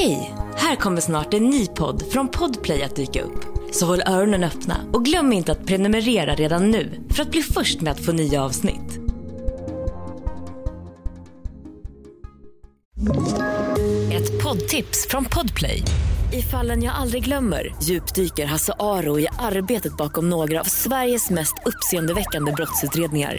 Hej! Här kommer snart en ny podd från Podplay att dyka upp. Så håll öronen öppna och glöm inte att prenumerera redan nu för att bli först med att få nya avsnitt. Ett poddtips från Podplay. I fallen jag aldrig glömmer djupdyker Hasse Aro i arbetet bakom några av Sveriges mest uppseendeväckande brottsutredningar